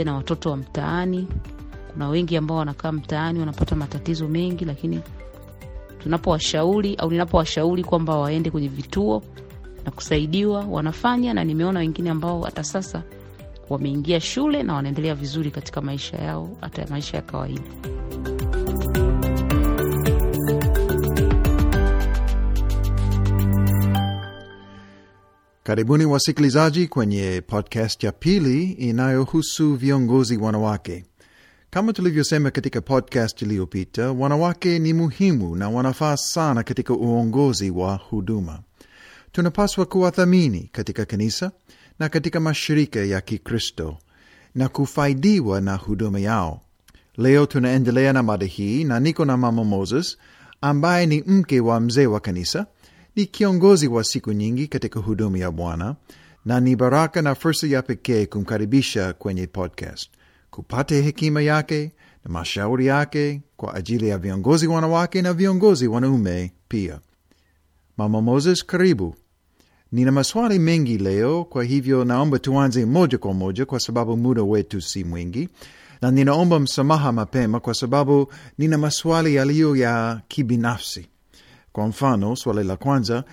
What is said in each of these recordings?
pamoja na watoto wa mtaani. Kuna wengi ambao wanakaa mtaani wanapata matatizo mengi, lakini tunapowashauri au ninapowashauri kwamba waende kwenye vituo na kusaidiwa, wanafanya, na nimeona wengine ambao hata sasa wameingia shule na wanaendelea vizuri katika maisha yao, hata maisha ya kawaida. Karibuni wasikilizaji kwenye podcast ya pili inayohusu viongozi wanawake. Kama tulivyosema katika podcast iliyopita, wanawake ni muhimu na wanafaa sana katika uongozi wa huduma. Tunapaswa kuwathamini katika kanisa na katika mashirika ya Kikristo na kufaidiwa na huduma yao. Leo tunaendelea na mada hii na niko na Mama Moses ambaye ni mke wa mzee wa kanisa ni kiongozi wa siku nyingi katika huduma ya Bwana na ni baraka na fursa ya pekee kumkaribisha kwenye podcast, kupata hekima yake na mashauri yake kwa ajili ya viongozi wanawake na viongozi wanaume pia. Mama Moses, karibu. Nina maswali mengi leo, kwa hivyo naomba tuanze moja kwa moja kwa sababu muda wetu si mwingi, na ninaomba msamaha mapema kwa sababu nina maswali yaliyo ya kibinafsi. Kwa mfano, swala la kwanza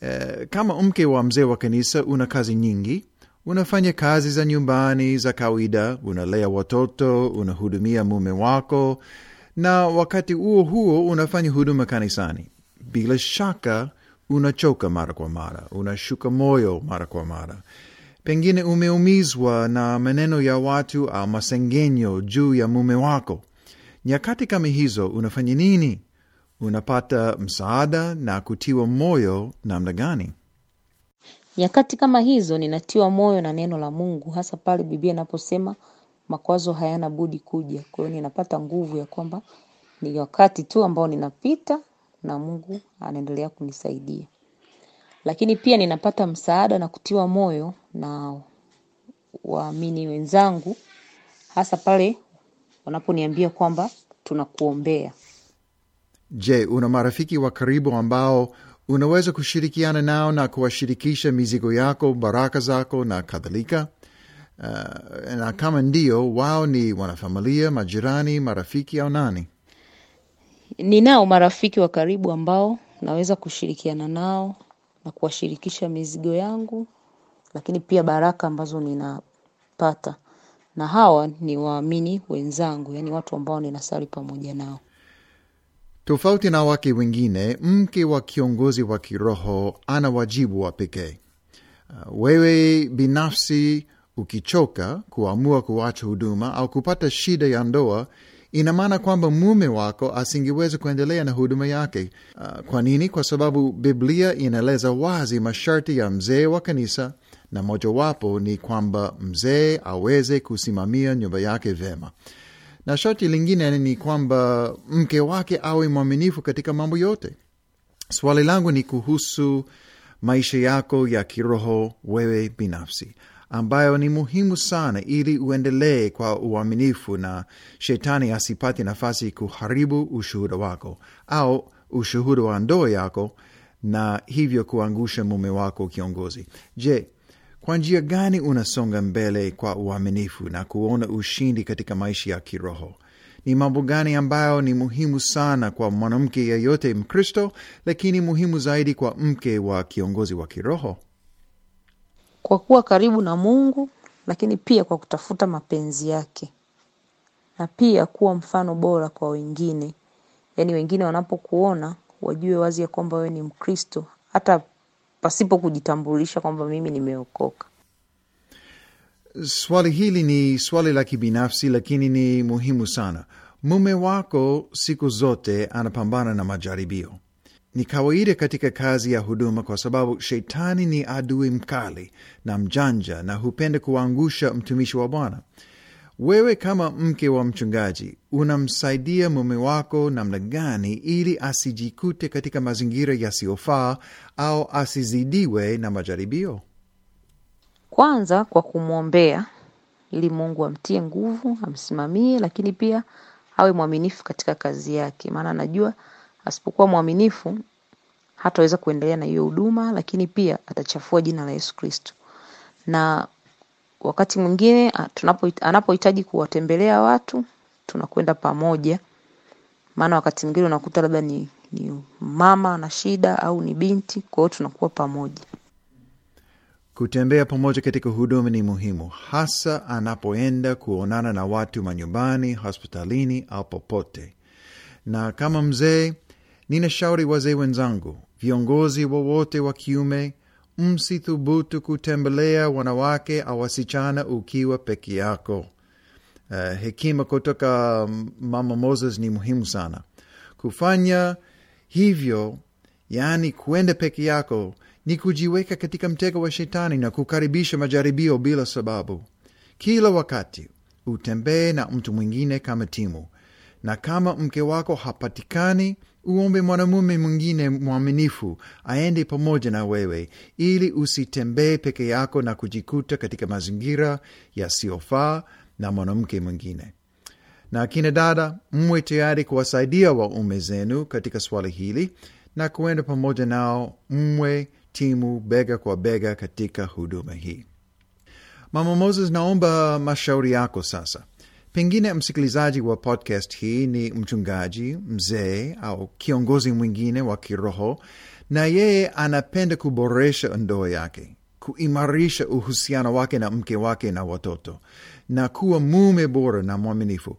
eh, kama mke wa mzee wa kanisa una kazi nyingi, unafanya kazi za nyumbani za kawaida, unalea watoto, unahudumia mume wako, na wakati huo huo unafanya huduma kanisani. Bila shaka unachoka mara kwa mara, unashuka moyo mara kwa mara, pengine umeumizwa na maneno ya watu au masengenyo juu ya mume wako. Nyakati kama hizo unafanya nini? Unapata msaada na kutiwa moyo namna gani? Nyakati kama hizo ninatiwa moyo na neno la Mungu, hasa pale Biblia inaposema makwazo hayana budi kuja. Kwa hiyo ninapata nguvu ya kwamba ni wakati tu ambao ninapita na Mungu anaendelea kunisaidia. Lakini pia ninapata msaada na kutiwa moyo na waamini wenzangu, hasa pale wanaponiambia kwamba tunakuombea. Je, una marafiki wa karibu ambao unaweza kushirikiana nao na kuwashirikisha mizigo yako, baraka zako na kadhalika? Uh, na kama ndio, wao ni wanafamilia, majirani, marafiki au nani? Ninao marafiki wa karibu ambao naweza kushirikiana nao na kuwashirikisha mizigo yangu, lakini pia baraka ambazo ninapata, na hawa ni waamini wenzangu, yaani watu ambao ninasali pamoja nao. Tofauti na wake wengine, mke wa kiongozi wa kiroho ana wajibu wa pekee. Uh, wewe binafsi ukichoka kuamua kuacha huduma au kupata shida ya ndoa, ina maana kwamba mume wako asingeweza kuendelea na huduma yake. Uh, kwa nini? Kwa sababu Biblia inaeleza wazi masharti ya mzee wa kanisa, na mojawapo ni kwamba mzee aweze kusimamia nyumba yake vyema na sharti lingine ni kwamba mke wake awe mwaminifu katika mambo yote. Swali langu ni kuhusu maisha yako ya kiroho wewe binafsi, ambayo ni muhimu sana ili uendelee kwa uaminifu na shetani asipate nafasi kuharibu ushuhuda wako au ushuhuda wa ndoa yako, na hivyo kuangusha mume wako kiongozi. Je, kwa njia gani unasonga mbele kwa uaminifu na kuona ushindi katika maisha ya kiroho? Ni mambo gani ambayo ni muhimu sana kwa mwanamke yeyote Mkristo, lakini muhimu zaidi kwa mke wa kiongozi wa kiroho? Kwa kuwa karibu na Mungu, lakini pia kwa kutafuta mapenzi yake, na pia kuwa mfano bora kwa wengine, yaani wengine wanapokuona wajue wazi ya kwamba wewe ni Mkristo hata pasipo kujitambulisha kwamba mimi nimeokoka. Swali hili ni swali la kibinafsi, lakini ni muhimu sana. Mume wako siku zote anapambana na majaribio. Ni kawaida katika kazi ya huduma, kwa sababu shetani ni adui mkali na mjanja na hupenda kuangusha mtumishi wa Bwana. Wewe kama mke wa mchungaji unamsaidia mume wako namna gani ili asijikute katika mazingira yasiyofaa au asizidiwe na majaribio? Kwanza kwa kumwombea ili Mungu amtie nguvu, amsimamie, lakini pia awe mwaminifu katika kazi yake, maana najua asipokuwa mwaminifu hataweza kuendelea na hiyo huduma, lakini pia atachafua jina la Yesu Kristo. Na wakati mwingine anapohitaji kuwatembelea watu tunakwenda pamoja, maana wakati mwingine unakuta labda ni, ni mama ana shida au ni binti, kwa hiyo tunakuwa pamoja. Kutembea pamoja katika huduma ni muhimu, hasa anapoenda kuonana na watu manyumbani, hospitalini au popote. Na kama mzee, ninashauri wazee wenzangu, viongozi wowote wa kiume, msithubutu kutembelea wanawake au wasichana ukiwa peke yako. Uh, hekima kutoka Mama Moses ni muhimu sana. Kufanya hivyo, yaani kuenda peke yako, ni kujiweka katika mtego wa shetani na kukaribisha majaribio bila sababu. Kila wakati utembee na mtu mwingine kama timu, na kama mke wako hapatikani, uombe mwanamume mwingine mwaminifu aende pamoja na wewe, ili usitembee peke yako na kujikuta katika mazingira yasiyofaa na mwanamke mwingine. Na kina dada, mwe tayari kuwasaidia waume zenu katika swala hili na kuenda pamoja nao, mwe timu bega kwa bega katika huduma hii. Mama Moses, naomba mashauri yako sasa. Pengine msikilizaji wa podcast hii ni mchungaji, mzee au kiongozi mwingine wa kiroho, na yeye anapenda kuboresha ndoa yake, kuimarisha uhusiano wake na mke wake na watoto, na kuwa mume bora na mwaminifu.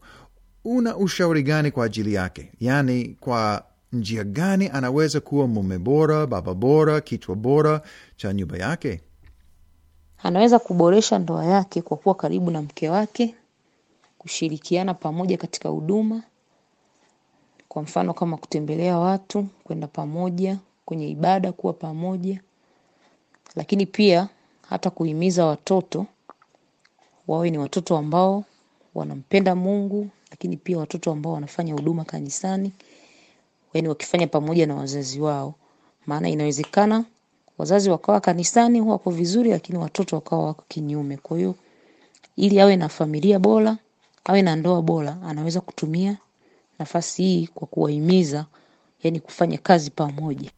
Una ushauri gani kwa ajili yake? Yaani, kwa njia gani anaweza kuwa mume bora, baba bora, kichwa bora cha nyumba yake? Anaweza kuboresha ndoa yake kwa kuwa karibu na mke wake, kushirikiana pamoja katika huduma, kwa mfano kama kutembelea watu, kwenda pamoja kwenye ibada, kuwa pamoja, lakini pia hata kuhimiza watoto wawe ni watoto ambao wanampenda Mungu, lakini pia watoto ambao wanafanya huduma kanisani, yaani wakifanya pamoja na wazazi wao, maana inawezekana wazazi wakawa kanisani wako vizuri, lakini watoto wakawa wako kinyume. Kwa hiyo ili awe na familia bora, awe na ndoa bora, anaweza kutumia nafasi hii kwa kuwahimiza, yani kufanya kazi pamoja.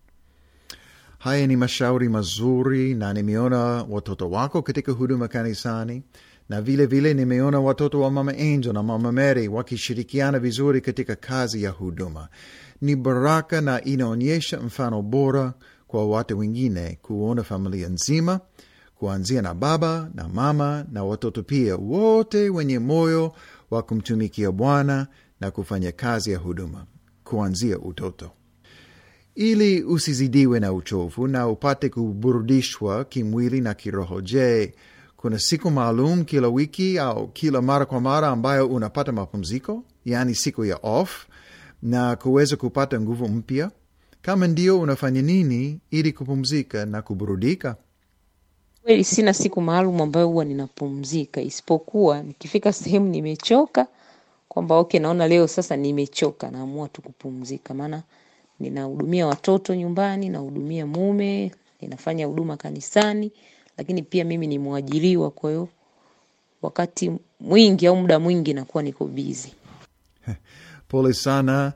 Haya ni mashauri mazuri, na nimeona watoto wako katika huduma kanisani, na vile vile nimeona watoto wa Mama Angel na Mama Mary wakishirikiana vizuri katika kazi ya huduma. Ni baraka na inaonyesha mfano bora kwa watu wengine kuona familia nzima kuanzia na baba na mama na watoto pia, wote wenye moyo wa kumtumikia Bwana na kufanya kazi ya huduma kuanzia utoto, ili usizidiwe na uchovu na upate kuburudishwa kimwili na kiroho. Je, kuna siku maalum kila wiki au kila mara kwa mara ambayo unapata mapumziko, yaani siku ya off, na kuweza kupata nguvu mpya? Kama ndio, unafanya nini ili kupumzika na kuburudika? Kweli sina siku maalum ambayo huwa ninapumzika, isipokuwa nikifika sehemu nimechoka, kwamba okay, naona leo sasa nimechoka, naamua tu kupumzika, maana ninahudumia watoto nyumbani, nahudumia mume, ninafanya huduma kanisani, lakini pia mimi ni mwajiriwa, kwa wakati mwingi au muda mwingi nakuwa niko bizi. Pole sana.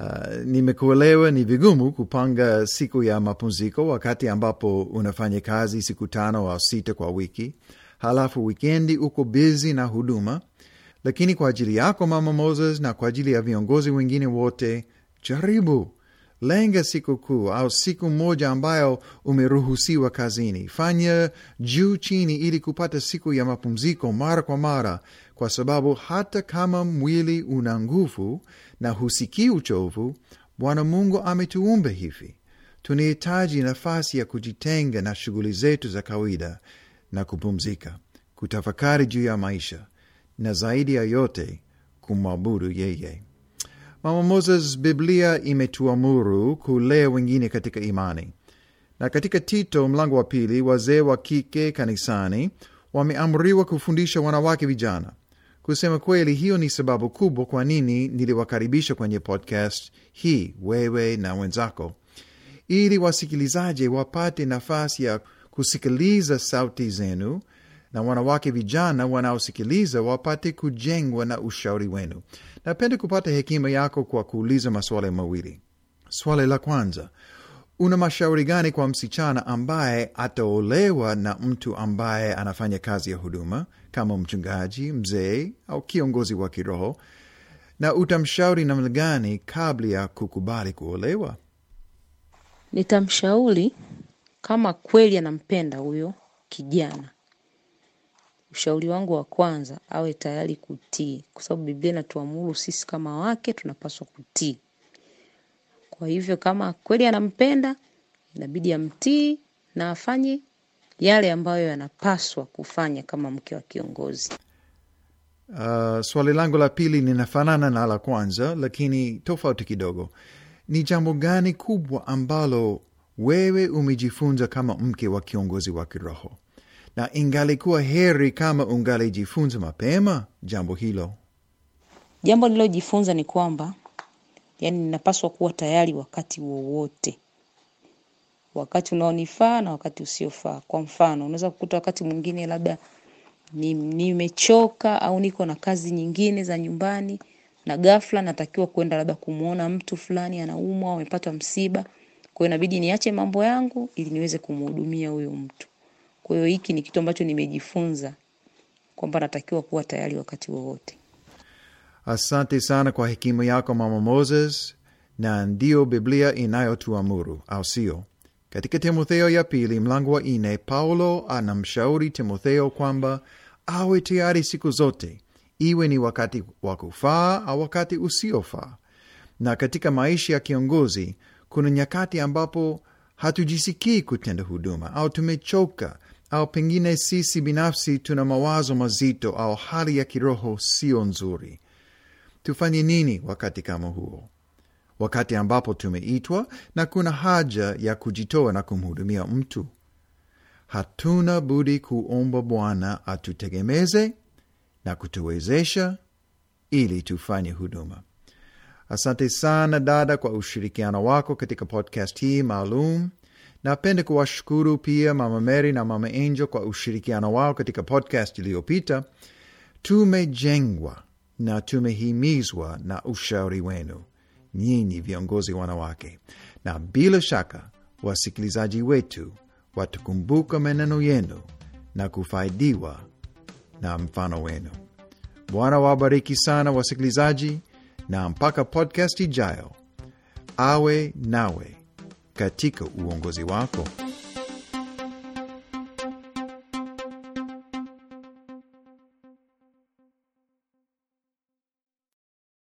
Uh, nimekuelewa. Ni vigumu kupanga siku ya mapumziko wakati ambapo unafanya kazi siku tano au sita kwa wiki, halafu wikendi uko bizi na huduma. Lakini kwa ajili yako Mama Moses na kwa ajili ya viongozi wengine wote, jaribu lenga siku kuu au siku moja ambayo umeruhusiwa kazini. Fanya juu chini ili kupata siku ya mapumziko mara kwa mara, kwa sababu hata kama mwili una nguvu na husikii uchovu, Bwana Mungu ametuumba hivi. Tunahitaji nafasi ya kujitenga na shughuli zetu za kawaida na kupumzika, kutafakari juu ya maisha na zaidi ya yote kumwabudu yeye. Mama Moses, Biblia imetuamuru kulea wengine katika imani, na katika Tito mlango wa pili, wazee wa kike kanisani wameamriwa kufundisha wanawake vijana. Kusema kweli, hiyo ni sababu kubwa kwa nini niliwakaribisha kwenye podcast hii, wewe na wenzako, ili wasikilizaji wapate nafasi ya kusikiliza sauti zenu na wanawake vijana wanaosikiliza wapate kujengwa na ushauri wenu. Napenda kupata hekima yako kwa kuuliza maswali mawili. Swali la kwanza, una mashauri gani kwa msichana ambaye ataolewa na mtu ambaye anafanya kazi ya huduma kama mchungaji, mzee au kiongozi wa kiroho, na utamshauri namna gani kabla ya kukubali kuolewa? Nitamshauri kama kweli anampenda huyo kijana, ushauri wangu wa kwanza awe tayari kutii, kwa sababu Biblia inatuamuru sisi kama wake tunapaswa kutii. Kwa hivyo kama kweli anampenda, inabidi amtii na afanye yale ambayo yanapaswa kufanya kama mke wa kiongozi. Uh, swali langu la pili linafanana na la kwanza, lakini tofauti kidogo. Ni jambo gani kubwa ambalo wewe umejifunza kama mke wa kiongozi wa kiroho, na ingalikuwa heri kama ungalijifunza mapema jambo hilo? Jambo nililojifunza ni kwamba yani, ninapaswa kuwa tayari wakati wowote, wakati unaonifaa na wakati usiofaa. Kwa mfano, unaweza kukuta wakati mwingine labda ni- nimechoka au niko na kazi nyingine za nyumbani na ghafla natakiwa kwenda labda kumwona mtu fulani anaumwa au amepata msiba. Kwa hiyo inabidi niache mambo yangu ili niweze kumhudumia huyo mtu. Kwa hiyo hiki ni kitu ambacho nimejifunza kwamba natakiwa kuwa tayari wakati wowote. Asante sana kwa hekima yako Mama Moses, na ndiyo Biblia inayotuamuru, au sio? Katika Timotheo ya pili mlango wa nne, Paulo anamshauri Timotheo kwamba awe tayari siku zote, iwe ni wakati wa kufaa au wakati usiofaa. Na katika maisha ya kiongozi kuna nyakati ambapo hatujisikii kutenda huduma au tumechoka au pengine sisi binafsi tuna mawazo mazito au hali ya kiroho sio nzuri. Tufanye nini wakati kama huo? Wakati ambapo tumeitwa na kuna haja ya kujitoa na kumhudumia mtu, hatuna budi kuomba Bwana atutegemeze na kutuwezesha ili tufanye huduma. Asante sana dada kwa ushirikiano wako katika podcast hii maalum. Napenda kuwashukuru pia Mama Mary na Mama Angel kwa ushirikiano wao katika podcast iliyopita. Tumejengwa na tumehimizwa na ushauri wenu, nyinyi viongozi wanawake, na bila shaka wasikilizaji wetu watakumbuka maneno yenu na kufaidiwa na mfano wenu. Bwana wabariki sana wasikilizaji, na mpaka podcast ijayo, awe nawe katika uongozi wako.